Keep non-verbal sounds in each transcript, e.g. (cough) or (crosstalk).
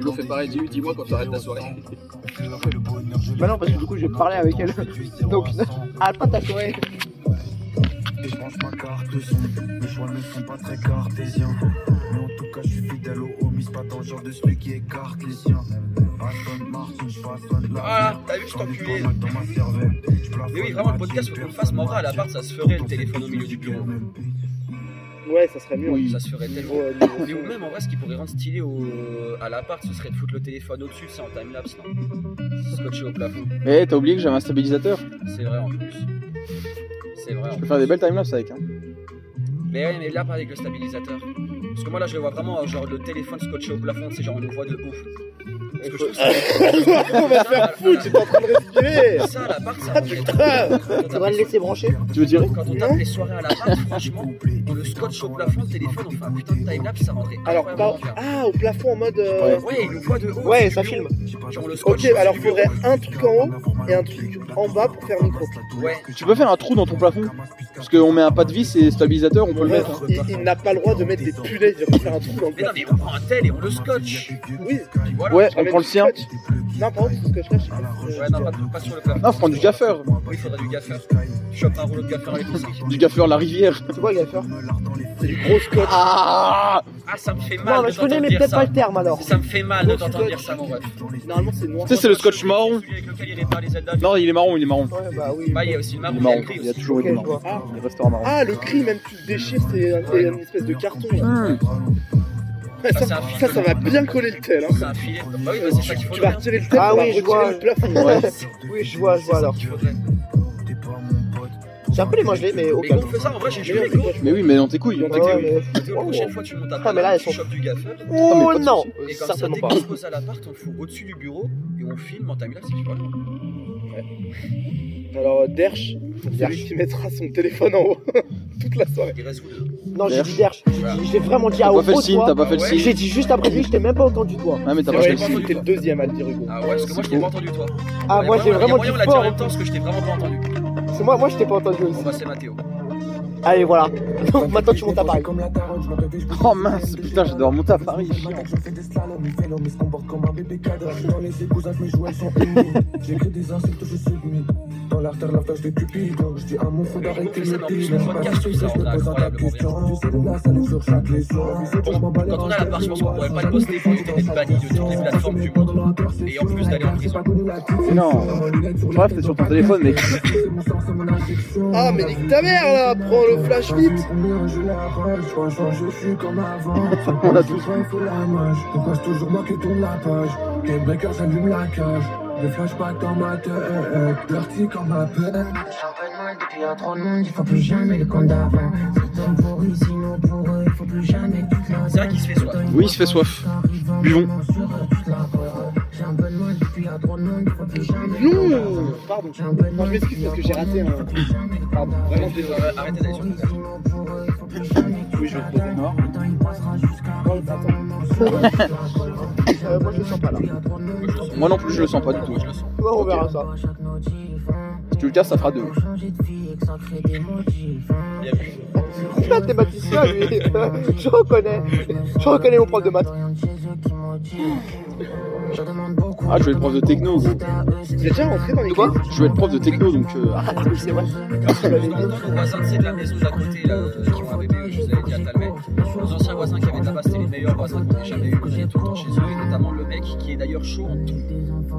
Hugo fait pareil, dis- dis-moi quand tu arrêtes ta soirée. Bah non, parce que du coup, je vais parler avec elle. Donc, (laughs) arrête pas ta soirée. Et je mange ma carte son. Mes choix ne sont pas très cartésiens. Mais en tout cas, je suis fidèle au homies, pas dans le genre de celui qui écarte les siens. Ah, t'as vu, je t'enculé. Mais oui, vraiment, le podcast, faut qu'on le fasse. Mais en vrai, à l'appart, ça se ferait le téléphone au milieu du bureau. Ouais, ça serait mieux. Ça se ferait tellement. Ouais, niveau Mais ou même en vrai, ce qui pourrait rendre stylé au... à l'appart, ce serait de foutre le téléphone au-dessus, c'est en timelapse, là. Scotché au plafond. Mais t'as oublié que j'avais un stabilisateur? C'est vrai en plus. C'est vrai. en Je peux faire des belles timelapses avec. Hein. Mais ouais, mais là, pas avec le stabilisateur. Parce que moi, là, je le vois vraiment, genre, le téléphone scotché au plafond, c'est genre, on voit de ouf. Parce que je trouve ça. (laughs) On va se faire foutre, j'étais en train de respirer. Ça, à l'appart, ça Ah rendrait putain trop. Tu vas le laisser brancher Tu veux dire Quand on tape les soirées à l'appart, (laughs) franchement, on le scotch au plafond, le téléphone, on fait un putain de timelapse, ça rendrait Alors, pas... ah, au plafond en mode. euh, Ouais, il nous voit de haut. Ouais, ça filme. Genre, on le scotch Ok, alors faudrait un truc en haut et un truc en bas pour faire micro. Ouais. Tu peux faire un trou dans ton plafond Parce qu'on met un pas de vis et stabilisateur, on peut le Ouais, mettre. hein. il, il n'a pas le droit de mettre des punaises, il va faire un trou dans le Mais non, mais on prend un tel et on le scotch. Oui, Voilà. Ouais, on prend le sien. scotch. Non, par contre, ce que je cache, Ouais, non, pas, pas sur le plafond. Non, faut prendre du gaffeur. Oui, il faudrait du gaffeur. Tu chopes un rouleau de gaffeur à l'épicerie. Du gaffeur la rivière. c'est quoi, gaffeur C'est du gros scotch. Ah Ah, ça me fait mal. Non, mais je connais, mais peut-être ça. pas le terme alors. Ça me fait mal de Gros t'entendre dire ça, mon ref. Normalement, c'est noir. Tu sais, c'est le scotch marron. Celui avec lequel il répare les Non, il est marron, il est marron. Ouais, bah oui. Bah, il y a aussi le marron, Il y a marron. le gris Il y a aussi. toujours je marron. Ah. Ah, le cri, même tu le déchires, c'est un- c'est une espèce de carton. là. Hum. Ouais, ça, c'est un ça, ça va bien coller le tel. Hein. C'est un filet. Bah oui, bah, c'est ça qu'il faut Tu vas retirer le tel, Ah oui, je retirer vois. le plafond. Ouais. Oui, je vois, je vois alors. C'est un peu les mangelés, mais au Mais calme. quand on fait ça, en vrai, j'ai Mais joué les Mais oui, mais dans tes couilles. Dans tes Ouais, couilles. mais- La prochaine fois, tu montes à Ah, mais là, elles tu sont- chopes du gaffeur. Oh de non Et comme ça, Certainement dès pas. qu'on se pose à l'appart, on le fout au-dessus du bureau et on filme en timelapse Alors, c'est lui qui mettra son téléphone en haut (laughs) toute la soirée. Non, j'ai dit Derch. Je l'ai vraiment dit à T'as haut pas fait le signe, t'as pas fait le signe. J'ai dit juste après lui, je t'ai même pas entendu toi. Ah, mais t'as pas fait le signe. t'es le deuxième à le dire, Hugo. Ah ouais, parce que moi, je t'ai pas entendu, toi. Ah, moi j'ai vraiment il y a dit moyen, on l'a dit en même temps parce que je t'ai vraiment pas entendu. C'est moi, moi je t'ai pas entendu Bon, aussi. bah, c'est Mathéo. Allez, voilà. (laughs) Donc maintenant tu montes à Paris. Oh mince, putain, je dois remonter à Paris. le ça quand on a la part, je pense qu'on pourrait pas le poster pour éviter d'être banni de toutes les plateformes du monde. Et en plus d'aller en prison. Non. Bref, t'es sur ton téléphone, mec. Ah, mais nique ta mère là, prends le flash vite. On a tous. Pourquoi c'est toujours moi qui tourne la page Game breaker, j'allume la cage Des flashbacks dans ma tête Dirty comme ma peine depuis y'a trop de monde, il faut plus jamais le compte d'avant. Certains pour eux, sinon pour eux, il faut plus jamais toute la C'est vrai qu'il se fait soif. Oui, il se fait soif. Buvons. J'ai un peu de mal depuis y'a trop de monde, il faut plus jamais. Non Pardon. Non, je m'excuse parce que j'ai raté un. Pardon, vraiment désolé. Euh, Arrêtez d'aller sur le. Oui, je vais. Euh, moi je le sens pas là. Moi non plus, je le sens pas du tout. Moi, je le sens. Ouais, on verra ça. Si tu le casses, ça fera deux. Bien vu. Mathématicien lui. (laughs) je reconnais. Je reconnais mon prof de maths. Ah, je vais être prof de techno, gros. Vous êtes déjà rentré dans les Quoi Je vais être prof de techno, donc. euh, Ah oui, c'est vrai. Nos voisins, c'est de la maison d'à côté, là, qui ont un bébé, je vous avais dit à. Nos anciens voisins qui avaient là-bas, c'était les meilleurs voisins qu'on ait jamais eu. Allait tout le temps chez eux, et notamment le mec qui est d'ailleurs chaud en tout.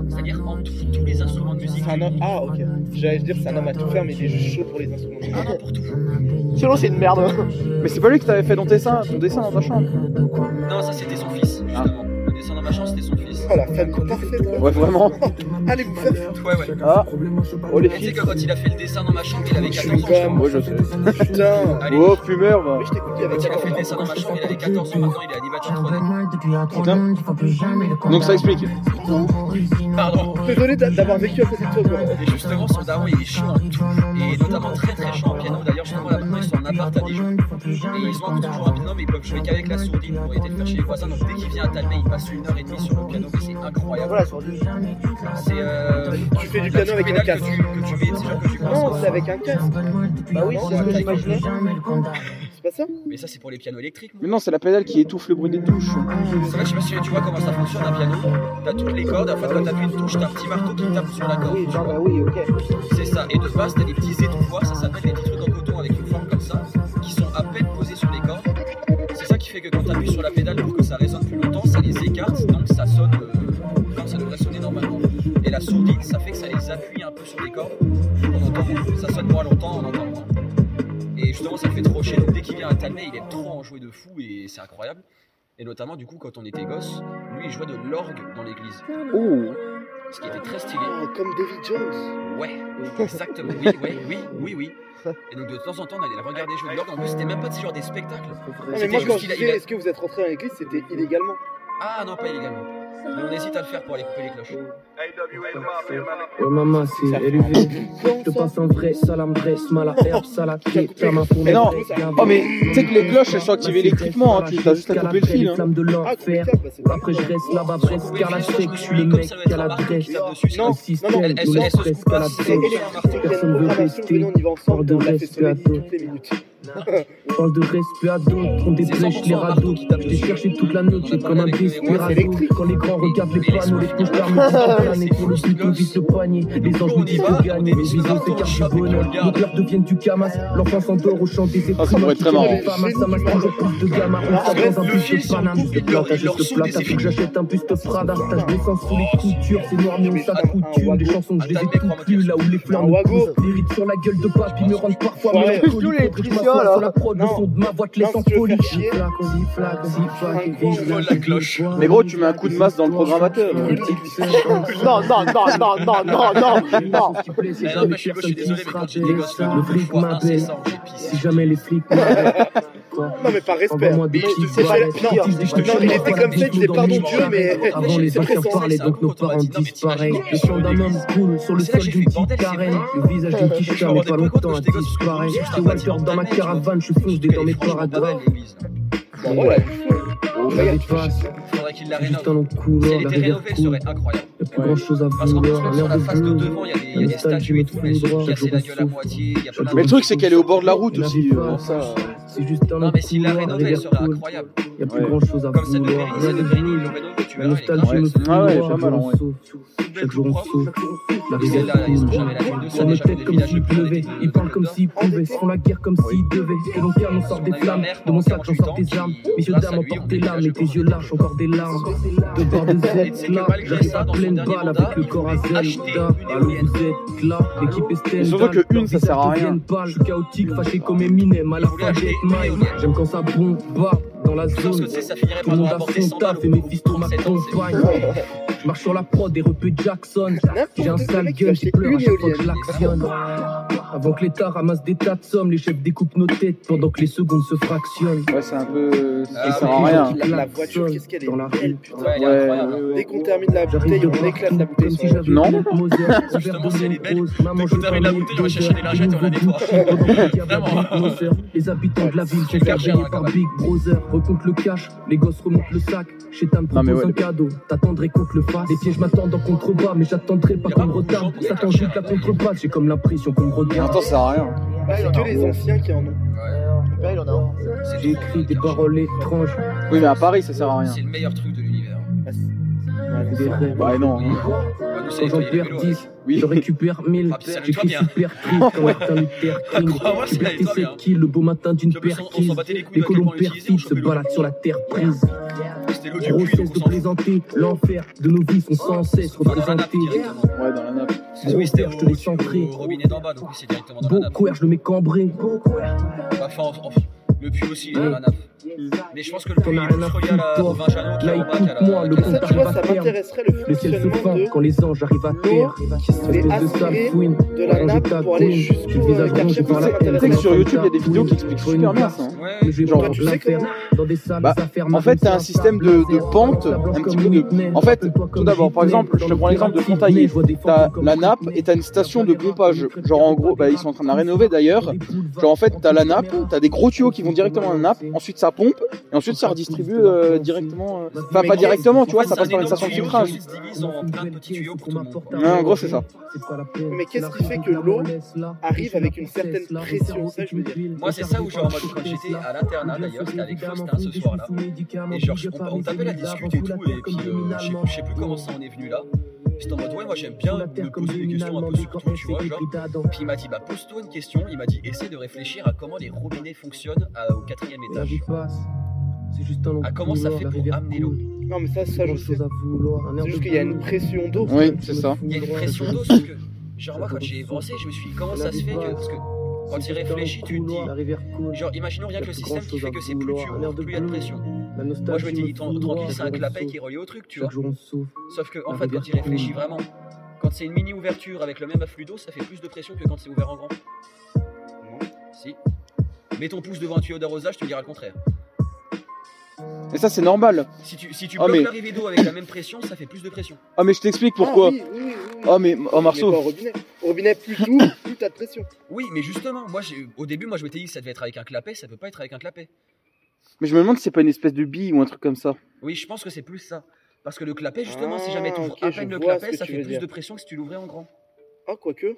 C'est-à-dire en tout, tous les instruments de musique. C'est un homme. Ah, ok. J'allais dire, c'est un homme à tout faire, mais il est juste chaud pour les instruments. Ah non, pour tout. Sinon c'est une merde. Mais c'est pas lui qui t'avait fait ton dessin, ton dessin dans ta chambre. Non, ça c'était son fils, justement. Dessin dans ma chambre, c'était son fils. Oh, la famille parfaite. là. Ouais, vraiment. Allez vous faire foutre. Ouais, ouais. Ah, oh les Et tu sais filles. que quand il a fait le dessin dans ma chambre, il avait Je suis 14 ans. je crois. Ouais, je sais. Putain. Allez, Oh, fumeur, va. Oui, je t'écoute, quand il a 14 fait le dessin dans ma chambre, il avait 14 ans, maintenant il est animateur J'ai un peu de 3D. mal depuis y'a trop de Putain. Donc ça explique. Pardon. Désolé d'a- d'avoir vécu à côté de toi, quoi. Et justement, son daron, il est en tout. Et notamment très très chaud en piano. D'ailleurs, justement, là maintenant, ils sont en appart à Dijon. Et ils ont un toujours un binôme, mais ils peuvent jouer qu'avec la sourdine pour éviter de faire chez les voisins. Donc dès qu'il vient à Talmay, il passe une heure et demie sur le piano, mais c'est incroyable. Voilà. C'est euh, Tu fais du piano avec un casque. que tu, mets, c'est genre que tu Non, c'est avec un casque. Bah oui, c'est ce que j'imaginais. C'est pas ça Mais ça, c'est pour les pianos électriques. Mais non, c'est la pédale qui étouffe le bruit des touches. C'est vrai, je sais pas si tu vois comment ça fonctionne un piano. T'as toutes les cordes, fait, quand t'appuies une touche, t'as un petit marteau qui tape sur la corde. Oui, non, bah oui, ok. C'est ça. Et de base, t'as des petits étouffoirs, ça s'appelle des petits trucs fait que quand t'appuies sur la pédale pour que ça résonne plus longtemps, ça les écarte, donc ça sonne euh, comme ça devrait sonner normalement. Et la sourdine, ça fait que ça les appuie un peu sur les cordes. On entend, ça sonne moins longtemps, on entend moins. Et justement, ça fait trop chier. Donc dès qu'il vient à Talmay, il est trop enjoué de fou et c'est incroyable. Et notamment, du coup, quand on était gosse, lui, il jouait de l'orgue dans l'église. Oh Ce qui était très stylé. Ah, Comme David Jones. Ouais, exactement. Oui, oui, oui, oui, oui. Et donc de temps en temps, on allait le regarder jouer de l'orgue. En plus, c'était même pas de ce genre des spectacles. Mais moi, quand je disais est-ce que vous êtes rentré dans l'église, c'était illégalement. Ah non, pas illégalement. Mais on hésite à le faire pour aller couper les cloches. Ouais, maman, c'est élevé. Je te passe un vrai salam, vrai smala, herbe, salaté, tama pour Mais mes non. vrais gars. Oh, mais tu sais que les cloches elles sont activées électriquement, hein. tu as juste à couper le fil. Hein. de Ah, l'enfer. putain, bah, Après, je reste là-bas, presque à la sec. Je suis le mec ça doit qui être a un marteau l'adresse. qui tape dessus, sinon- Non, non, non, elle se- presque à la a Personne veut rester hors de la sonner à minutes. (laughs) Change de respect à d'autres, on dépêche les radeaux. J'ai cherché toute la nuit, j'ai comme un desperado. Quand les grands regardent les panneaux, les touches de planer pour le but, on vise le poignet. Les anges nous disent de gagner, mes visions s'écartent du bonheur. Nos cœurs deviennent du camas, l'enfant s'endort au chant des Ah, ça pourrait être très marrant. Ça masse toujours plus de gamma, on s'avance un fil, de Paname. coupe, Le il leur- plat, il leur juste soude plat, des faut que j'achète un buste Prada. Tache de sang sous les coutures, c'est noir mais on s'accouture. Les chansons que je les ai toutes lues, là où les fleurs wago. poussent. Les rides sur la gueule de papy me rendent parfois mélancolique. Je là. sur la prod, le son de ma voix te laisse en folie. Mais gros, tu mets un coup de masse dans le programmateur. Non, non, non, non, non, non, non, non. Je suis désolé, mais quand tu dis gosse, Le fric m'appelle. j'ai. Si jamais les flics. Non, mais par respect. Des non, Je te non, dis, il je te était comme ça, il disait dans pardon mes Dieu, mais- Avant les présent. parlaient, donc nos parents disparaissent. Le chant d'un homme coule sur le sol j'ai d'une petite carène. Le visage d'une pas longtemps à disparaître. J'étais Walter dans ma caravane, je fonce dans mes paradis. Bon, ouais. La dépasse, Faudrait qu'il la rénove. Si elle la était rénovée, coule. serait incroyable. Y'a plus grand chose à Parce qu'en plus, même sur la face de devant, il y a des, il a statues et tout, mais elles se je la gueule à moitié. Il y a plein de Mais le truc, c'est qu'elle est au bord de la route aussi. euh, ça. C'est juste un Non, mais s'il la couloir, rénovait, elle coule. incroyable. Y'a plus Ouais. grand chose à Comme celle de rien celle de fini. ils l'ont rénovée, tu La verras. est. Ah ouais, pas mal, chaque jour on on saute. La rivière mes jamais têtes des comme s'il pleuvait, ils parlent comme de s'il pleuvait, font la guerre comme s'ils devaient. Et l'on calme, on sort des flammes, de mon sac j'en sors des armes. Messieurs dames, emportent des larmes, et tes yeux lâchent encore des larmes. De bord de Z, là, j'arrive à pleine balle avec le corps à Zelda. Allô, vous êtes là, l'équipe est Mais surtout que une, ça sert à rien. Je suis chaotique, fâché comme Eminem, à la fin j'ai Mine. J'aime quand ça bombe dans la zone. Tout le monde a son 100 balles taf et mes fistons 37 ans, c'est- m'accompagnent. Je marche sur la prod et repeux Jackson. J'ai un sale mec qui pleure à chaque fois que je l'actionne. Avant que l'État ramasse des tas de sommes, les chefs découpent nos têtes pendant que les secondes se fractionnent. Ouais, c'est un peu. Ah, Ça rien. La, la voiture, qu'est-ce qu'elle est dans la belle, rue. putain. Ouais, elle est Ouais, ouais. Dès qu'on termine la bouteille, on éclate la bouteille si Non. Justement, de c'est les Lune belles. rose, maman, Dès je qu'on termine la bouteille, on va chercher des lingettes et on. Vraiment. Les habitants de la ville sont gardés hein, par. Big Brother. Recompte le cash, les gosses remontent le sac. Chez Tam Non, mais propose ouais. un cadeau. T'attendrais qu'on te le fasse. Les pièges m'attendent en contrebas, mais j'attendrai pas qu'on me retarde. Ça cacher, jute la contreballe. J'ai comme l'impression qu'on me regarde. temps, ça sert à rien. C'est que les anciens qui en ont. Ouais, il en a un. J'ai écrit des paroles étranges. Oui, mais à Paris, ça sert à rien. C'est le meilleur truc de l'univers. Des rêves. Bah non. Oui. Bah, j'en les perds vélos, 10, Oui. je récupère 1000. Ah, puis ça J'écris nettoie bien. super triste comme Martin Luther King. Liberté c'est qui le beau matin d'une perquise les colons perfides se baladent sur la terre prise. Grossesse de plaisanter, l'enfer de nos vies sont sans cesse représentés. Ouais, dans la nappe. C'était je te laisse entrer. robinet d'en bas, donc c'est directement dans la Beau nappe. je le mets cambré. Bah, Enfin, en- en- le puits aussi, dans la nappe. Mais je pense que le as est rien plus à relié à la- qu'à la- le compte arrive à terme. le ciel se fend quand les anges arrivent à terre. qui se fait Espèce de fouine. de la nappe pour aller jusqu'au quartier par la. Tu sais que sur YouTube, il y a des vidéos qui expliquent super bien ça. hein. Pas tu sais salles Bah, en fait, t'as un système de, de pente, un petit peu de. En fait, tout d'abord, par exemple, je te prends l'exemple de Pontaillet. T'as la nappe et t'as une station de pompage. Genre, en gros, bah, ils sont en train de la rénover d'ailleurs. Genre, en fait, t'as la nappe, t'as des gros tuyaux qui vont directement dans la nappe. Ensuite, ça pompe et ensuite ça redistribue euh, directement. euh, Enfin, Mais pas directement, tu vois, ça passe par une énorme station de filtrage. qui se divise en plein de petits tuyaux pour tout le monde. Ouais, en gros, c'est ça. Mais qu'est-ce qui fait que l'eau arrive avec une certaine pression Ça, je veux dire. Moi, c'est ça où, genre, en mode, quand j'étais à l'internat, d'ailleurs, c'était avec Faustin ce soir-là. Et genre, on, on tapait la discute et tout, et puis euh, je sais- je sais plus comment ça en est venu là. J'étais en mode, ouais, moi j'aime bien me poser des questions un peu sur tout, tu vois, genre. Puis il m'a dit, bah pose-toi une question, il m'a dit, essaie de réfléchir à comment les robinets fonctionnent à- au quatrième La étage. vie passe. C'est juste un long Ah, comment ça fait pour amener l'eau Non, mais ça, ça, je sais. à C'est juste qu'il y a une pression d'eau. Oui, c'est ça. Il y a une pression d'eau, sauf que, genre, moi quand j'y ai pensé, je me suis dit, comment ça se fait que. Parce que quand tu réfléchis, tu te dis. Genre, imaginons rien que le système qui fait que c'est plus de plus il y a de pression. La Moi je me dis, tranquille, c'est un clapet qui est relié au truc, tu vois. Chaque jour on souffle. Sauf que, en fait, quand il réfléchit vraiment, quand c'est une mini ouverture avec le même afflux d'eau, ça fait plus de pression que quand c'est ouvert en grand. Si. Mets ton pouce devant un tuyau d'arrosage, je te diras le contraire. Et ça, c'est normal. Si tu, si tu Ah, bloques mais- l'arrivée d'eau avec la même pression, ça fait plus de pression. Ah, mais je t'explique pourquoi. Ah, oui, oui, oui, oui. Oh, mais, oh, Marceau. au robinet. Au robinet, plus t'ouvres, (coughs) plus t'as de pression. Oui, mais justement, moi, j'ai- au début, moi, je m'étais dit que ça devait être avec un clapet, ça peut pas être avec un clapet. Mais je me demande si c'est pas une espèce de bille ou un truc comme ça. Oui, je pense que c'est plus ça. Parce que le clapet, justement, si jamais tu Ah, ouvres à peine le clapet, ça fait plus dire. de pression que si tu l'ouvrais en grand. Ah, quoique.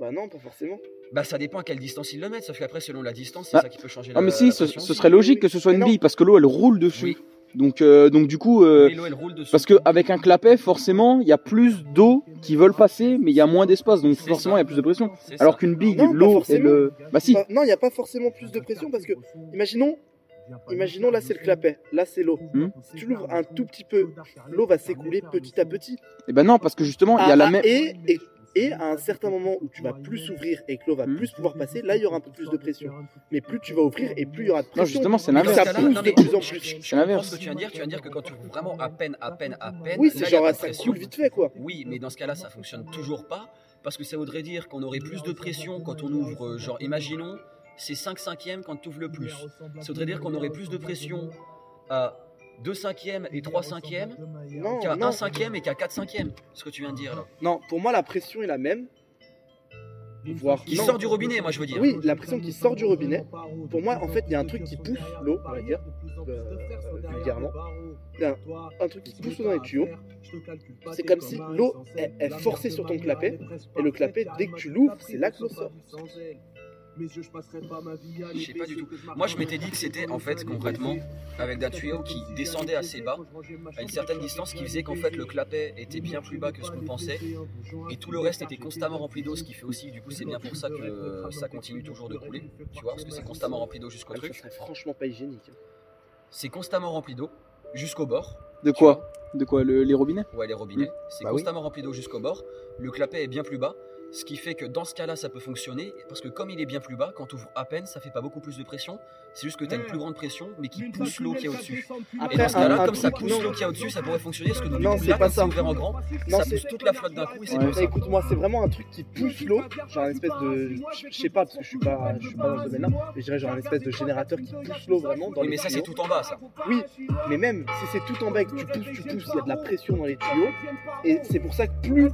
Bah non, pas forcément. Bah, ça dépend à quelle distance ils le mettent, sauf qu'après, selon la distance, c'est Ah. ça qui peut changer Ah, la mais si, ce, serait logique que ce soit Mais une non. bille parce que l'eau elle roule dessus. Oui. Donc, euh, donc du coup, euh, Oui, elle roule dessus. parce qu'avec un clapet, forcément, il y a plus d'eau qui veulent passer, mais il y a moins d'espace, donc C'est forcément il y a plus de pression. C'est Alors qu'une bille, l'eau, elle. euh, Bah si. Bah, non, il n'y a pas forcément plus de pression parce que, imaginons, imaginons là c'est le clapet, là c'est l'eau. Hmm. Si tu l'ouvres un tout petit peu, l'eau va s'écouler petit à petit. Et ben non, parce que justement, il y a Ah, la ah, même. et, et, et à un certain moment où tu vas plus s'ouvrir et que l'eau va Hmm. plus pouvoir passer, là il y aura un peu plus de pression. Mais plus tu vas ouvrir et plus il y aura de pression. Non, justement, c'est l'inverse. ça pousse non, de mais plus en plus. C'est l'inverse. comprends ce que tu viens de dire. Tu viens de dire que quand tu ouvres vraiment à peine, à peine, à peine, Oui, là, c'est il y a genre pas de ça pression. coule vite fait quoi. Oui, mais dans ce cas-là, ça fonctionne toujours pas. Parce que ça voudrait dire qu'on aurait plus de pression quand on ouvre, euh, genre, imaginons, c'est 5 cinquièmes quand tu ouvres le plus. Ça voudrait dire qu'on aurait plus de pression à 2 cinquièmes et 3 cinquièmes Non, qu'à non. 1 cinquième et qu'à 4 cinquièmes. Ce que tu viens de dire là. Non, pour moi la pression est la même. Voire Qui non. sort du robinet, moi je veux dire. Oui, la pression qui sort du robinet. Pour moi, en fait, il y a un truc qui pousse l'eau, on va dire, euh, vulgairement. Il y a un, un truc qui pousse l'eau dans les tuyaux. C'est comme si l'eau est, est forcée sur ton clapet, et le clapet, dès que tu l'ouvres, c'est là que l'eau sort. Je sais pas du tout. Moi, je m'étais dit que c'était en fait concrètement avec d'un tuyau qui descendait assez bas, à une certaine distance, qui faisait qu'en fait le clapet était bien plus bas que ce qu'on pensait, et tout le reste était constamment rempli d'eau, ce qui fait aussi, du coup, c'est bien pour ça que euh, ça continue toujours de couler, tu vois, parce que c'est constamment rempli d'eau jusqu'au Ça truc. serait franchement pas hygiénique. C'est constamment rempli d'eau jusqu'au bord. De quoi De quoi le- Les robinets Ouais, les robinets. C'est Bah oui. constamment rempli d'eau jusqu'au bord. Le clapet est bien plus bas. Ce qui fait que dans ce cas-là, ça peut fonctionner. Parce que comme il est bien plus bas, quand tu ouvres à peine, ça fait pas beaucoup plus de pression. C'est juste que tu as une plus grande pression, mais qui pousse l'eau qui est au-dessus. Et Après, dans ce cas-là, comme ça pousse non. l'eau qui est au-dessus, ça pourrait fonctionner. Parce que donc, du Non, là, pas ça. ouvert en grand, Non, ça c'est- pousse toute la flotte d'un coup et c'est Ouais. pour ça. Écoute-moi, c'est vraiment un truc qui pousse l'eau, genre un espèce de, je sais pas parce que je suis pas, je suis pas dans ce domaine-là, mais je dirais genre un espèce de générateur qui pousse l'eau vraiment dans Oui, les mais ça, c'est tout en bas, ça. Oui, mais même si c'est tout en bas et que tu pousses, tu pousses, il y a de la pression dans les tuyaux, et c'est pour ça que plus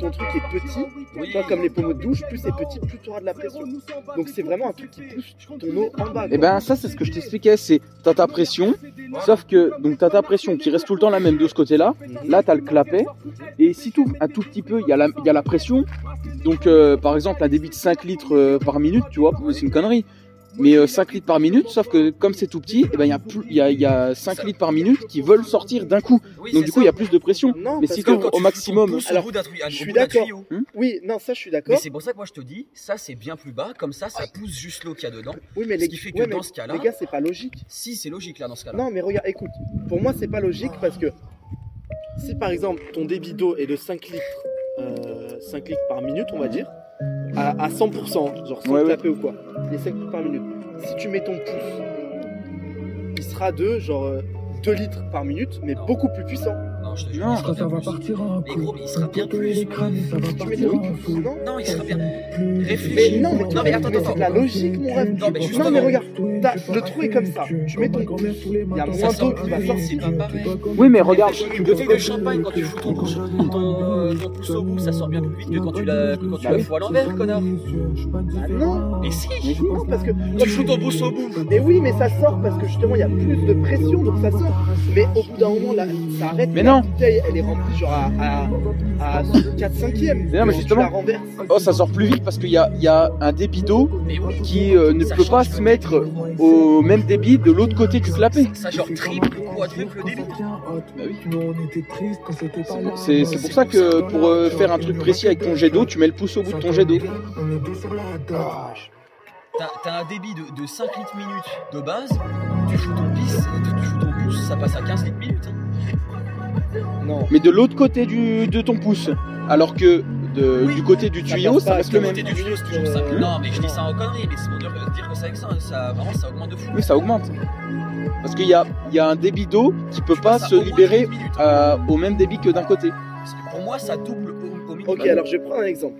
ton truc est petit, Oui. Comme les pommeaux de douche, plus c'est petit, plus tu auras de la pression. Donc c'est vraiment un truc qui pousse ton eau en bas. Et quoi. ben ça, c'est ce que je t'expliquais, c'est t'as ta pression, sauf que donc t'as ta pression qui reste tout le temps la même de ce côté-là. Là, t'as le clapet. Et si tu un tout petit peu, il y, a la- il y a la pression. Donc, euh, par exemple, un débit de 5 litres euh, par minute, tu vois, c'est une connerie. Mais euh, 5 litres par minute, sauf que comme c'est tout petit, eh ben, il y, a plus- il y, a, y a 5 litres par minute qui veulent sortir d'un coup. Oui, Donc, du coup, il y a plus de pression. Non, Mais si tu Quand au tu maximum. Alors, bout d'un tuyau- je suis d'accord. tuyau. Oui, non, ça je suis Mais d'accord. c'est pour ça que moi je te dis, ça c'est bien plus bas, comme ça ça pousse juste l'eau qu'il y a dedans. Oui, mais Ce les, qui fait que ouais, dans mais ce cas-là- les gars, c'est pas logique. Si c'est logique là dans ce cas-là. Non, mais regarde, écoute, pour moi, c'est pas logique parce que si par exemple ton débit d'eau est de 5 litres, euh, 5 litres par minute, on va dire, à, à 100%, genre sans Ouais, ouais. taper ou quoi, les 5 litres par minute, si tu mets ton pouce, il sera de genre euh, 2 litres par minute, mais beaucoup plus puissant. Non, je te jure, Non. ça bien va partir en Mais gros, mais il sera bien plus. les crânes, ça va partir en. Non, Non, il sera bien. mais Réfléchis. non, mais, non, mais attends, mais attends. c'est de la logique, mon rêve. Non, mais Non, mais regarde, t'as- le trou est comme ça. Tu mets ton il y a moins d'eau qui va sortir. Oui, mais regarde. Une bouteille de champagne quand tu fous ton, pouce au bout, ça sort bien plus vite que quand tu la, Bah fous à l'envers, connard. Ah non, Mais si non, parce que Tu fous ton pouce au bout Mais oui, mais ça sort parce que justement il y a plus de pression donc ça sort. Mais au bout d'un moment là, ça arrête. Mais non. Bouteille elle est remplie genre à, à, à 4 5 e Mais non, mais justement-. Oh, ça sort plus vite parce qu'il y a, il y a un débit d'eau oui qui euh, ne Ça peut pas se mettre au même débit de l'autre côté du clapet. Ça genre triple ou quadruple débit. Bah oui. C'est pour ça que pour euh, faire un truc précis avec ton jet d'eau, tu mets le pouce au bout de ton jet d'eau. Tâche. T'as un débit de, de 5 litres minute de base, tu fous ton pisse, tu fous ton pouce, ça passe à 15 litres minute. hein. Non. Mais de l'autre côté du, de ton pouce. Alors que de- Oui. du côté du tuyau, ça reste le même. du tuyau, c'est toujours ça. Euh, Non, mais je dis ça en connerie, mais c'est pour dire, dire que ça, avec ça, ça, vraiment, ça augmente de fou. Oui, ça augmente. Parce qu'il y a, il y a un débit d'eau qui peut Je pas se libérer 15 minutes, hein. euh, au même débit que d'un côté. Parce que Pour moi, ça double au, au minimum. Ok, alors je vais prendre un exemple.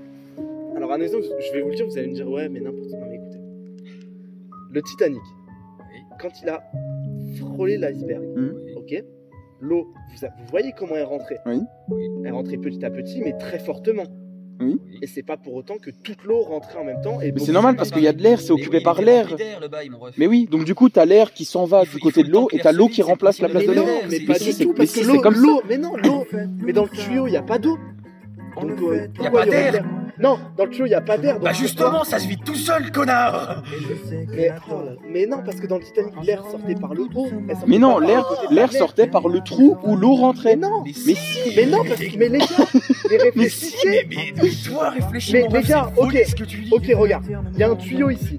Alors un exemple, je vais vous le dire, vous allez me dire ouais, mais n'importe quoi. Mais écoutez, le Titanic, Oui. quand il a frôlé l'iceberg, Mhm. ok, l'eau, vous, voyez comment elle rentrait Oui. Elle rentrait petit à petit, mais très fortement. Oui. Et c'est pas pour autant que toute l'eau rentrait en même temps. Et Mais c'est normal parce qu'il y a de l'air, c'est occupé oui, par il l'air. Mais oui, donc du coup, t'as l'air qui s'en va Il faut- du côté il de l'eau et t'as l'eau qui remplace la place de ait Mais l'air. de non, l'air, mais c'est- pas du si, c'est- tout, parce que l'eau, c'est comme ça. l'eau, mais non, l'eau, mais dans le tuyau, il n'y a pas d'eau. Donc, euh, fait. Y a pourquoi pas il d'air. Non, dans le tuyau, il n'y a pas d'air. Bah justement, ça se vide tout seul, connard Mais, oh là, mais non, parce que dans le Titanic, l'air sortait par le sortait Mais non, l'air, l'air sortait par le trou où l'eau Mais rentrait. non, Mais Mais si mais non, parce que mais les gars, (laughs) les Mais si, réfléchissez. mais, mais, mais toi, réfléchis, Mais les gars, ok, ce que tu dis. Ok, regarde, il y a un tuyau ici.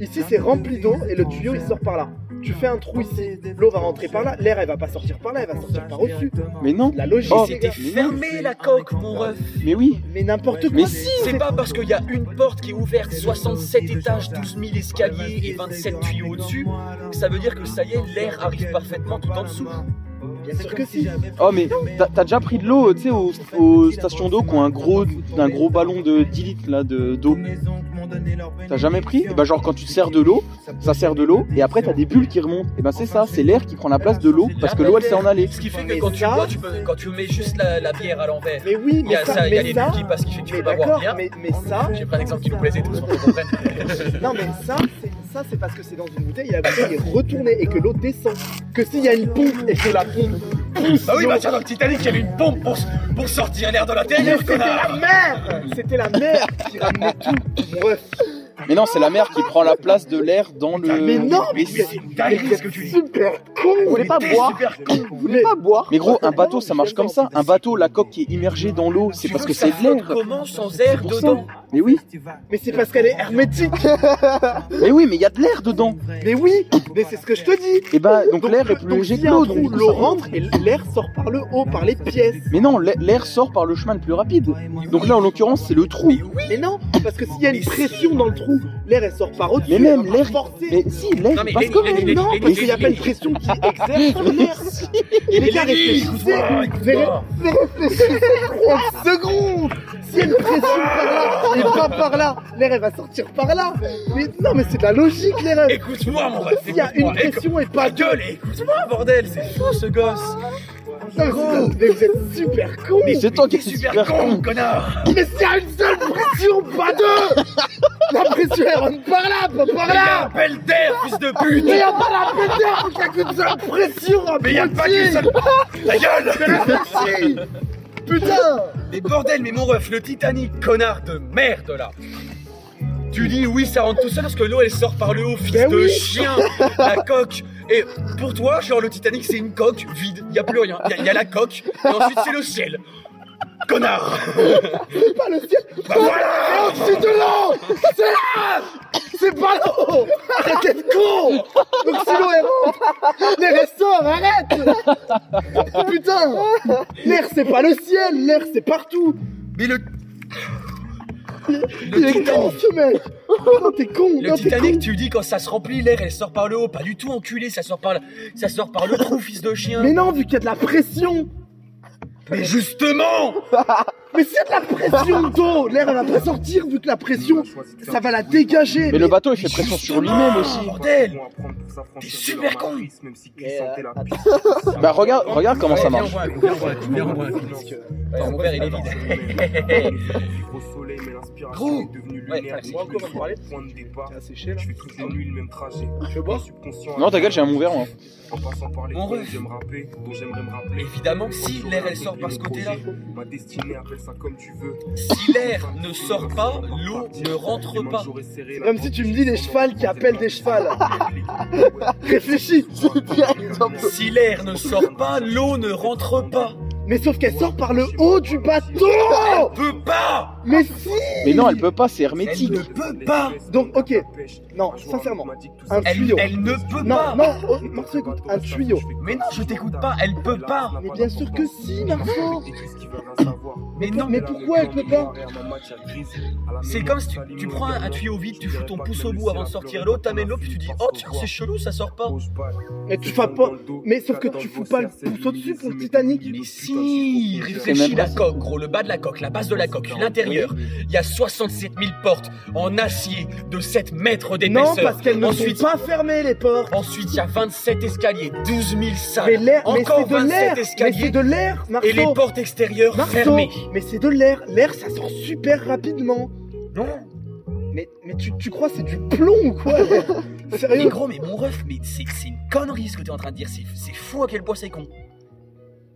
Ici, c'est rempli d'eau et le tuyau il sort par là. Tu fais un trou ici, l'eau va rentrer par là, l'air elle va pas sortir par là, elle va sortir par au-dessus. Mais non, La logique, Oh, C'était fermé la coque, mon ref. mais oui. Mais n'importe quoi. Mais si, C'est pas parce qu'il y a une porte qui est ouverte, 67 étages, 12 000 escaliers et 27 tuyaux au-dessus, que ça veut dire que ça y est, l'air arrive parfaitement tout en dessous. Bien sûr que si. Oh, mais t'as déjà pris de l'eau, tu sais, aux, aux stations d'eau qui ont un gros, un gros ballon de 10 litres là de- d'eau. T'as jamais pris? Et bah, genre, quand tu te sers de l'eau, ça sert de l'eau et après t'as des bulles qui remontent. Et ben, c'est ça, c'est l'air qui prend la place de l'eau parce que l'eau elle s'est en aller. Ce qui fait que Mais quand tu ça- bois, tu peux, quand tu mets juste la, la bière à l'envers, Mais oui, il y mais a, ça, y a mais les ça, bulles qui passent, qui fait que tu peux pas boire bien. mais, mais ça, J'ai pris un exemple qui nous plaisait tous qu'on comprenne. non mais ça, c'est ça c'est parce que c'est dans une bouteille et la bouteille est retournée et que l'eau descend. Que s'il y a une pompe et que la pompe pousse Bah oui, bah tiens, dans le Titanic, il y avait une pompe pour, pour sortir l'air de Mais l'intérieur, c'était la mer C'était la mer qui ramenait tout. Bref. Mais non, c'est la mer qui prend la place de l'air dans le. Mais non, mais c'est une dinguerie ce que tu dis. super con Vous voulez pas boire Vous voulez pas boire Mais gros, un bateau ça marche comme ça. Un bateau, la coque qui est immergée dans l'eau, c'est parce que c'est de l'air. Comment sans air dedans Mais oui, Mais c'est parce qu'elle est hermétique (laughs) mais oui, mais il y a de l'air dedans. Mais oui Mais c'est ce que je te dis Et bah, donc l'air est plus léger que l'eau. L'eau rentre et l'air sort par le haut, par les pièces. Mais non, l'a- l'air sort par le chemin le plus rapide. Donc là, en l'occurrence, c'est le trou. Mais oui Mais non, parce que s'il y a une pression dans le trou, l'air elle sort par au-dessus. Mais même elle l'air- forcer. Mais si, l'air quand Lenny, même. Non, parce qu'il n'y a pas une pression qui exerce sur l'air. Les gars, réfléchissez réfléchissez 30 secondes y a une pression par là et pas par là, l'air elle va sortir par là. Mais non, mais c'est de la logique, l'air. elle- Écoute-moi, mon ref, S'il y a une pression et pas gueule, écoute-moi, bordel, c'est fou ce gosse Non, mais c'est- mais vous êtes super con. Mais c'est toi qui es super super con, con. connard. Mais y a une seule pression, pas deux. La pression elle rentre par là, pas par Mais y a un là bel d'air, fils de Mais pute y a pas la péter, faut qu'il y a qu'une seule pression Mais y a pas qu'une seule... Ta gueule. Putain. Mais bordel, mais mon ref, le Titanic, connard de merde, là. Tu dis oui, ça rentre tout seul parce que l'eau elle sort par le haut, fils Ben de oui. chien, la coque. Et pour toi, genre le Titanic c'est une coque vide, y a plus rien, y a, y a la coque, et ensuite c'est le ciel. Connard. C'est pas le ciel. Bah voilà. Et au-dessus de l'eau. C'est là. C'est pas l'eau. Arrête d'être con. Donc si l'eau elle rentre, l'air elle sort, arrête. Putain. L'air c'est pas le ciel, l'air c'est partout. Mais le, Il est con ce mec Non t'es con le non, Titanic, con. tu dis quand ça se remplit, l'air elle sort par le haut, pas du tout enculé, ça sort par le, ça sort par le trou, fils de chien. Mais non, vu qu'il y a de la pression Mais justement Mais s'il y a de la pression d'eau, l'air elle va pas sortir vu que la pression, ça va la dégager. Mais le bateau, il fait pression sur lui-même aussi. Bordel T'es super con euh, Bah regarde, regarde comment ça marche. Viens, on boit un coup, viens, on boit un coup. Ouais, mon verre il est vide. Gros Ouais, merci. Moi, encore, on va parler. T'es assez ché là. Tu veux boire Non, ta gueule, j'ai un mon verre, moi. Mon ref. Évidemment, si l'air elle sort par ce côté-là, Ma destinée, appelle ça comme tu veux. si l'air ne sort pas, l'eau ne rentre pas. Comme si tu me dis des chevals qui appellent des chevals. Réfléchis. Si l'air ne sort pas, l'eau ne rentre pas. Mais sauf qu'elle sort par le haut du bateau. Peut pas Mais si. Mais non, elle peut pas, c'est Elle hermétique. ne peut pas Donc ok. Non, sincèrement, un Elle, tuyau. elle ne peut Non, pas non, oh, Marceau, écoute, un tuyau. Mais non, je t'écoute pas, elle peut pas Mais bien sûr que si, Marceau. Mais non, Mais pourquoi elle peut pas c'est comme si tu, tu prends un, un tuyau vide, tu fous ton pouce au bout avant de sortir l'eau, t'amènes l'eau, puis tu dis Oh, tiens, c'est chelou, ça sort pas Mais tu fais pas. Mais sauf que tu fous pas le pouce au-dessus pour le Titanic. Mais si Réfléchis la coque, gros, le bas de la coque, la base de la coque, l'intérieur. Il y a 67 000 portes en acier de 7 mètres Non, d'épaisseur. parce qu'elles ne Ensuite, sont pas fermées les portes. ensuite, il y a 27 escaliers, 12 000 salles, Mais l'air, mais encore c'est de l'air. 27 Mais escaliers, c'est de l'air, et les portes extérieures fermées. Mais c'est de l'air. L'air, ça sort super rapidement. Non Mais, mais tu, tu crois c'est du plomb ou quoi (laughs) Mais Sérieux? Gros, mais mon ref, mais c'est c'est une connerie ce que t'es en train de dire, c'est c'est fou à quel point c'est con.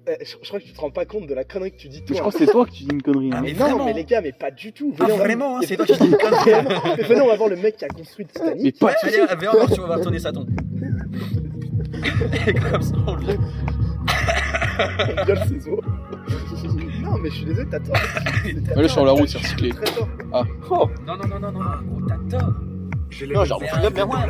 Eh, je, je crois que tu te rends pas compte de la connerie que tu dis Je toi. crois que c'est toi qui dis une connerie. Ah, hein. mais non, vraiment mais les gars, mais pas du tout. Ah, Venez, on va- vraiment, hein, mais c'est toi (laughs) qui dis une connerie. Mais venez, on va voir le mec qui a construit le Titanic. Mais pas Allez, viens voir, tu vas retourner ça tombe. Et comme ça, on le On viole ses os. Non, mais je suis désolé, t'as tort. (laughs) Tort, sur la route, c'est recyclé. Très tort. Non, non, non, non, non, non, gros, t'as tort. Non, genre, on point.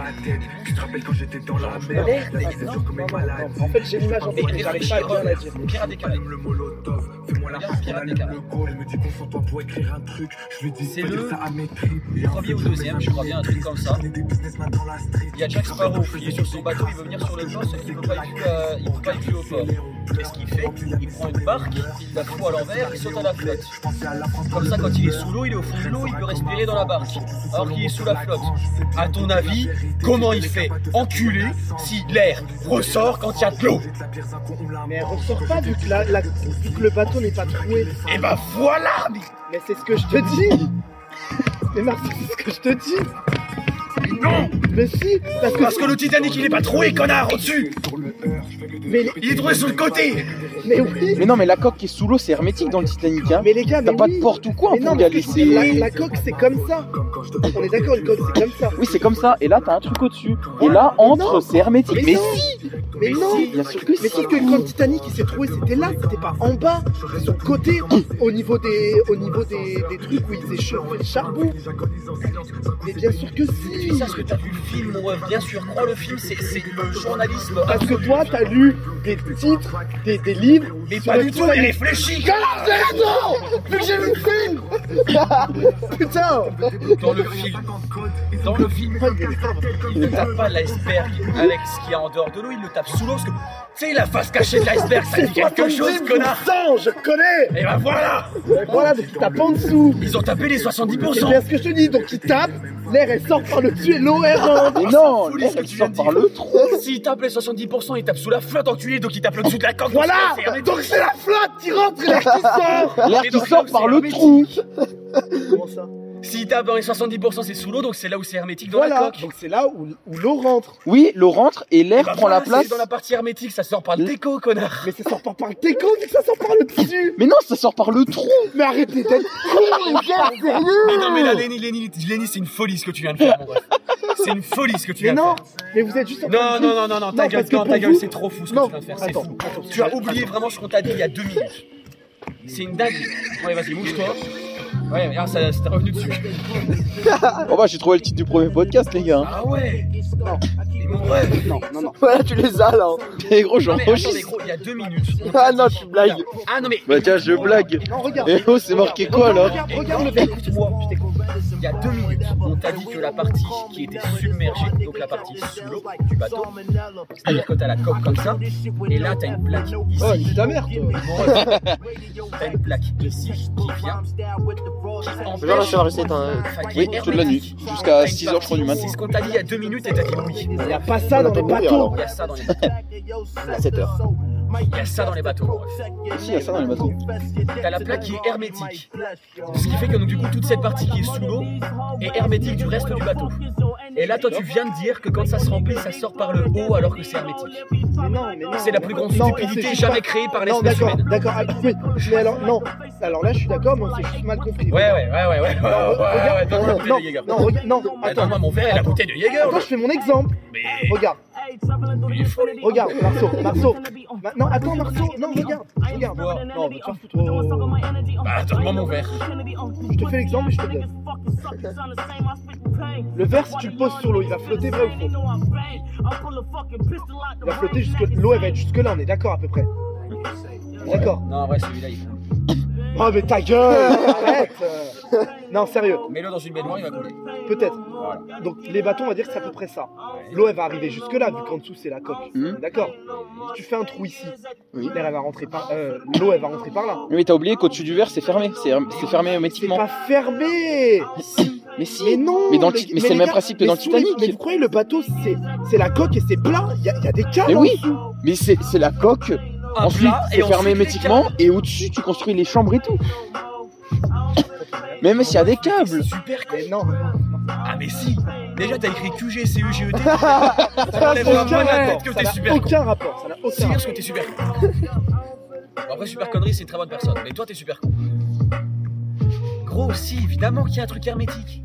Tu te rappelles quand j'étais dans la L'air, mer mais La non, tête non, dure comme une Non, maladie. non, En fait, j'ai l'image en mais j'arrive pas à bien la dire. Des Caraïbes. Le molotov, fais-moi la Regarde, Pirates des Caraïbes. Elle me dit concentre-toi pour écrire un truc. Je lui dis C'est le Premier fait, ou deuxième, je crois bien, un truc comme ça. Il y a Jack Sparrow qui est sur son bateau, il veut venir sur le port, sauf qu'il ne peut pas il pas être vu au port. Qu'est-ce qu'il fait Il prend une barque, il la fout à l'envers, il saute à la flotte. Comme ça, quand il est sous l'eau, il est au fond de l'eau, il peut respirer dans la barque. Alors qu'il est sous la flotte. À ton avis, comment il fait Enculé si l'air ressort quand il y a de l'eau? Mais elle ressort pas vu que, la, la- vu que le bateau n'est pas troué. Et ben voilà mais- Mais c'est ce que je te dis (laughs) Mais Marc, c'est ce que je te dis Non Mais si Parce que. Parce que le Titanic il est pas troué, connard, au-dessus Mais, Il est trouvé sur le côté mais oui Mais non, mais la coque qui est sous l'eau, c'est hermétique dans le Titanic. Hein. Mais les gars, T'as pas oui. de porte ou quoi Mais non, pour mais la, coque c'est comme ça On est d'accord, une coque c'est comme ça Oui, c'est comme ça. Et là, t'as un truc au-dessus. Et là, entre, non. c'est hermétique. Mais Mais, si Mais non Bien sûr que Mais si. sauf que quand Titanic il s'est trouvé, c'était là, c'était pas en bas, c'était sur le côté, au niveau des, au niveau des, des trucs où ils le charbon. Mais bien sûr que si dis ça parce que t'as vu le film, mon ref, bien sûr, crois le film, c'est c'est le journalisme. Parce que toi, t'as lu des titres, des, des livres. Mais pas du tout, mais réfléchis Vu que j'ai vu le film (laughs) Putain Dans le film, dans le film, il ne tape pas l'iceberg avec ce qu'il y a en dehors de l'eau, il le tape sous l'eau parce que, tu sais, la face cachée de l'iceberg, ça (laughs) C'est dit quelque chose, 70%, connard. je connais. Et ben voilà. Voilà, donc il tape en dessous. Ils ont tapé les C'est 70% bien ce que je te dis, donc il tape, l'air elle sort par le dessus et l'eau elle rentre. Mais (laughs) non, l'air, elle sort par le trou. S'il tape les 70%, il tape sous la flotte enculé, donc il tape le dessous de la coque. Voilà. donc c'est c'est la flotte qui rentre et l'air qui sort. (laughs) L'air Et qui sort par c'est le trou. Comment ça? S'il tape dans les 70%, c'est sous l'eau, donc c'est là où c'est hermétique dans la Voilà, coque. donc c'est là où, où l'eau rentre. Oui, l'eau rentre et l'air Et ben prend la place. c'est Dans la partie hermétique, ça sort par le déco, connard. Mais ça sort pas par le déco, vu que ça sort par le dessus (laughs) Mais non, ça sort par le trou. Mais arrêtez d'être con, les gars, sérieux Mais non, mais là, Lenny, Lenny, Lenny, c'est une folie ce que tu viens de faire, mon ref. C'est une folie ce que tu Mais viens de non, faire. mais vous êtes juste en train Non, de non, dire- non, non, non, ta gueule, non, ta gueule, c'est trop fou ce que Non, tu viens de faire, c'est attends, fou. attends, Tu as oublié vraiment ce qu'on t'a dit il y a deux minutes. C'est une dingue. Ouais, vas-y, bouge-toi. Ouais, regarde, t'est revenu dessus. Oh bah, j'ai trouvé le titre du premier podcast, les gars. Ah ouais Non, non, non. Voilà, tu les as là. Et gros, il y a deux minutes. on Ah non, tu blagues. Ah non, mais. Bah tiens, je blague. Non, regarde. Eh oh, c'est marqué quoi, là Regarde, regarde le. Écoute-moi, je t'écoute. Il y a deux minutes, on t'a dit que la partie qui était submergée, donc la partie sous l'eau du bateau, c'est-à-dire que t'as la coque comme ça, et là t'as une plaque ici. Oh, dis ta mère, toi. (laughs) T'as une plaque ici qui vient, qui empêche, rester éteint. enfin, qui Oui, toute la nuit, jusqu'à T'as une 6 heures, je crois, du matin. C'est ce qu'on t'a dit il y a deux minutes et t'as dit oui. Il n'y a pas ça dans les bateaux. Il y a ça dans les (laughs) bateaux. À 7 heures. Il y a ça dans les bateaux. Ah, si, il y a ça dans les bateaux. T'as la plaque qui est hermétique. Ce qui fait que donc, du coup, toute cette partie qui est sous l'eau est hermétique du reste du bateau. Et là, toi, tu viens de dire que quand ça se remplit, ça sort par le haut alors que c'est hermétique. C'est la plus grande stupidité jamais créée par l'espèce humaine. D'accord, mais alors, non. Alors là, je suis d'accord, mais on s'est juste mal compris. Ouais, ouais, ouais, ouais. ouais. Regarde, non, non, non, attends, moi, mon verre et la bouteille de Jaeger. Attends, je fais mon exemple. Regarde regarde, Marceau, Marceau. Ma- Non, attends, Marceau, non, regarde, regarde. Non, faire foutre. au- Bah donne-moi mon verre. Je te fais l'exemple et je te le donne. Le verre, si tu le poses sur l'eau, il va flotter vrai ou faux? Il va flotter jusque. L'eau, elle va être jusque là, on est d'accord à peu près. D'accord. Non ouais celui-là il faut. Oh, mais ta gueule (laughs) Arrête euh. Non, sérieux, Mets-le dans une baignoire il va couler. peut-être. Voilà. Donc, les bâtons, on va dire que c'est à peu près ça. L'eau, elle va arriver jusque là, vu qu'en dessous, c'est la coque. Mhm. D'accord Si tu fais un trou ici, Oui. l'air, elle va rentrer par. euh, L'eau, elle va rentrer par là. Oui, mais t'as oublié qu'au-dessus du verre, c'est fermé. C'est c'est fermé C'est hermétiquement. pas fermé Mais si. Mais non Mais dans le mais c'est le même gars, principe que dans le Titanic. Mais vous croyez le bateau, c'est c'est la coque et c'est plat Il y, a- il y a des cales Mais en oui. dessous. Mais c'est c'est la coque. Un Ensuite, plat, c'est et fermé hermétiquement. Et au-dessus, tu construis les chambres et tout. Même s'il y a des C'est câbles. super con. Non Ah mais si Déjà t'as écrit QG, CE, GET. (laughs) Ça enlève aucun vraiment la rapport, tête que ça t'es n'a super con. aucun rapport, ça n'a aucun C'est rapport. que t'es super con. Après super connerie c'est une très bonne personne, mais toi t'es super con. Gros si, évidemment qu'il y a un truc hermétique.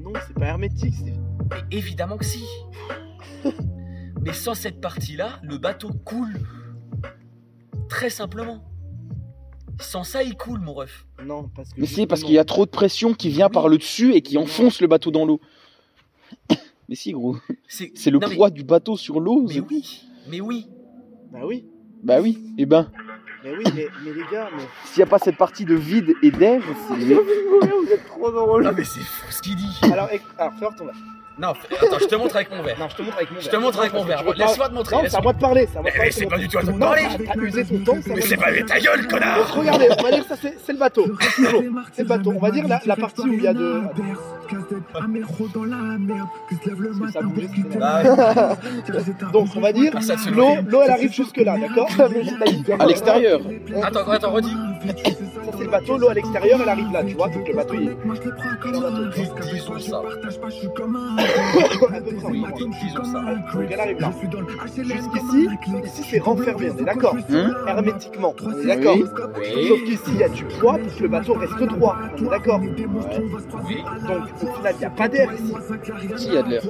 Non, c'est pas hermétique, c'est... Mais évidemment que si. (laughs) Mais sans cette partie-là, le bateau coule. Très simplement. Sans ça, il coule, mon ref. Non, parce que... Mais si, parce qu'il y a trop de pression qui vient par le dessus et qui enfonce le bateau dans l'eau. (coughs) Mais si, gros. (coughs) C'est le Non, mais- poids du bateau sur l'eau. Mais oui, mais oui. Bah oui, Bah oui. Et ben, mais oui, mais, mais les gars, mais... s'il n'y a pas cette partie de vide et d'air, c'est. Vous êtes trop drôle Non mais c'est fou ce qu'il dit. Alors, alors, ton verre. Non, attends, je te montre avec mon verre. Non, je te montre avec mon verre. Je te montre avec mon verre. Laisse-moi te montrer. Non, c'est à laisse-moi. moi de parler, de Mais, c'est pas du tout à toi de parler. t'as- T'as usé ton temps, c'est à Mais c'est pas ta gueule, Donc connard regardez, on va dire ça c'est le bateau, toujours. C'est le bateau. On va dire la, partie où il y a de. Donc on va dire l'eau, l'eau elle arrive jusque là, d'accord (laughs) À l'extérieur. Attends, attends, redis. Ça c'est le bateau, l'eau à l'extérieur elle arrive là, tu vois, donc le bateau il est. Le. (laughs) Jusqu'ici, ici c'est renfermé, on est d'accord Hein Hermétiquement, on est d'accord Oui. Oui. Sauf qu'ici il y a du poids pour que le bateau reste droit, on est d'accord Oui. Donc au final il n'y a pas d'air ici. Si, il y a de l'air.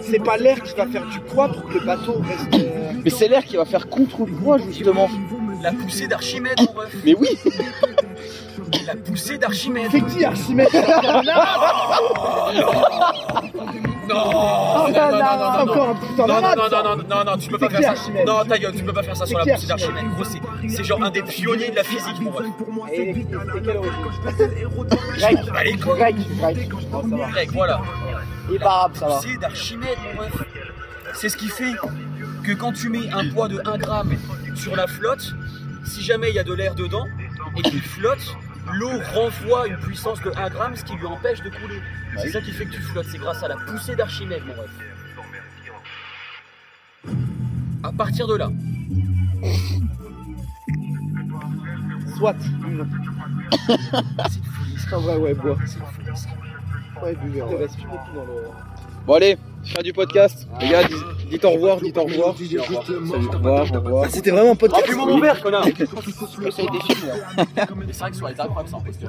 C'est pas l'air qui va faire du poids pour que le bateau reste. euh, Mais c'est l'air qui va faire contre-poids, justement. La poussée d'Archimède, mon ref. Mais oui. La poussée d'Archimède. C'est qui Archimède? Non, non, non, non, non, non, non. Encore un putain Non, non, non, non, non, non, non, tu peux C'est pas faire ça. Archimède? Non, ta gueule, tu peux pas faire ça sur la poussée d'Archimède. Gros, c'est- genre un des pionniers de la physique, mon ref. Origine Grec. Bah, couilles. Grec. Grec. Grec, voilà. Et pas arabe, ça va. poussée d'Archimède, mon ref. C'est ce qui fait que quand tu mets un poids de 1 gramme sur la flotte, si jamais il y a de l'air dedans et qu'il flotte, l'eau renvoie une puissance de 1 gramme, ce qui lui empêche de couler. C'est ça qui fait que tu flottes, c'est grâce à la poussée d'Archimède, mon ref. À partir de là, Soit. c'est vrai, ouais, bois. C'est une folie, ça. Ouais, buvez. Reste plus beaucoup dans le. Bon, allez, fin du podcast. Les gars, dites, dites au revoir, dites au revoir. Salut, au revoir, au revoir. Ah, c'était vraiment un podcast. Remplis-moi mon verre, connard Ça a été super. Mais (laughs) c'est vrai que sur les incroyables, c'est impossible.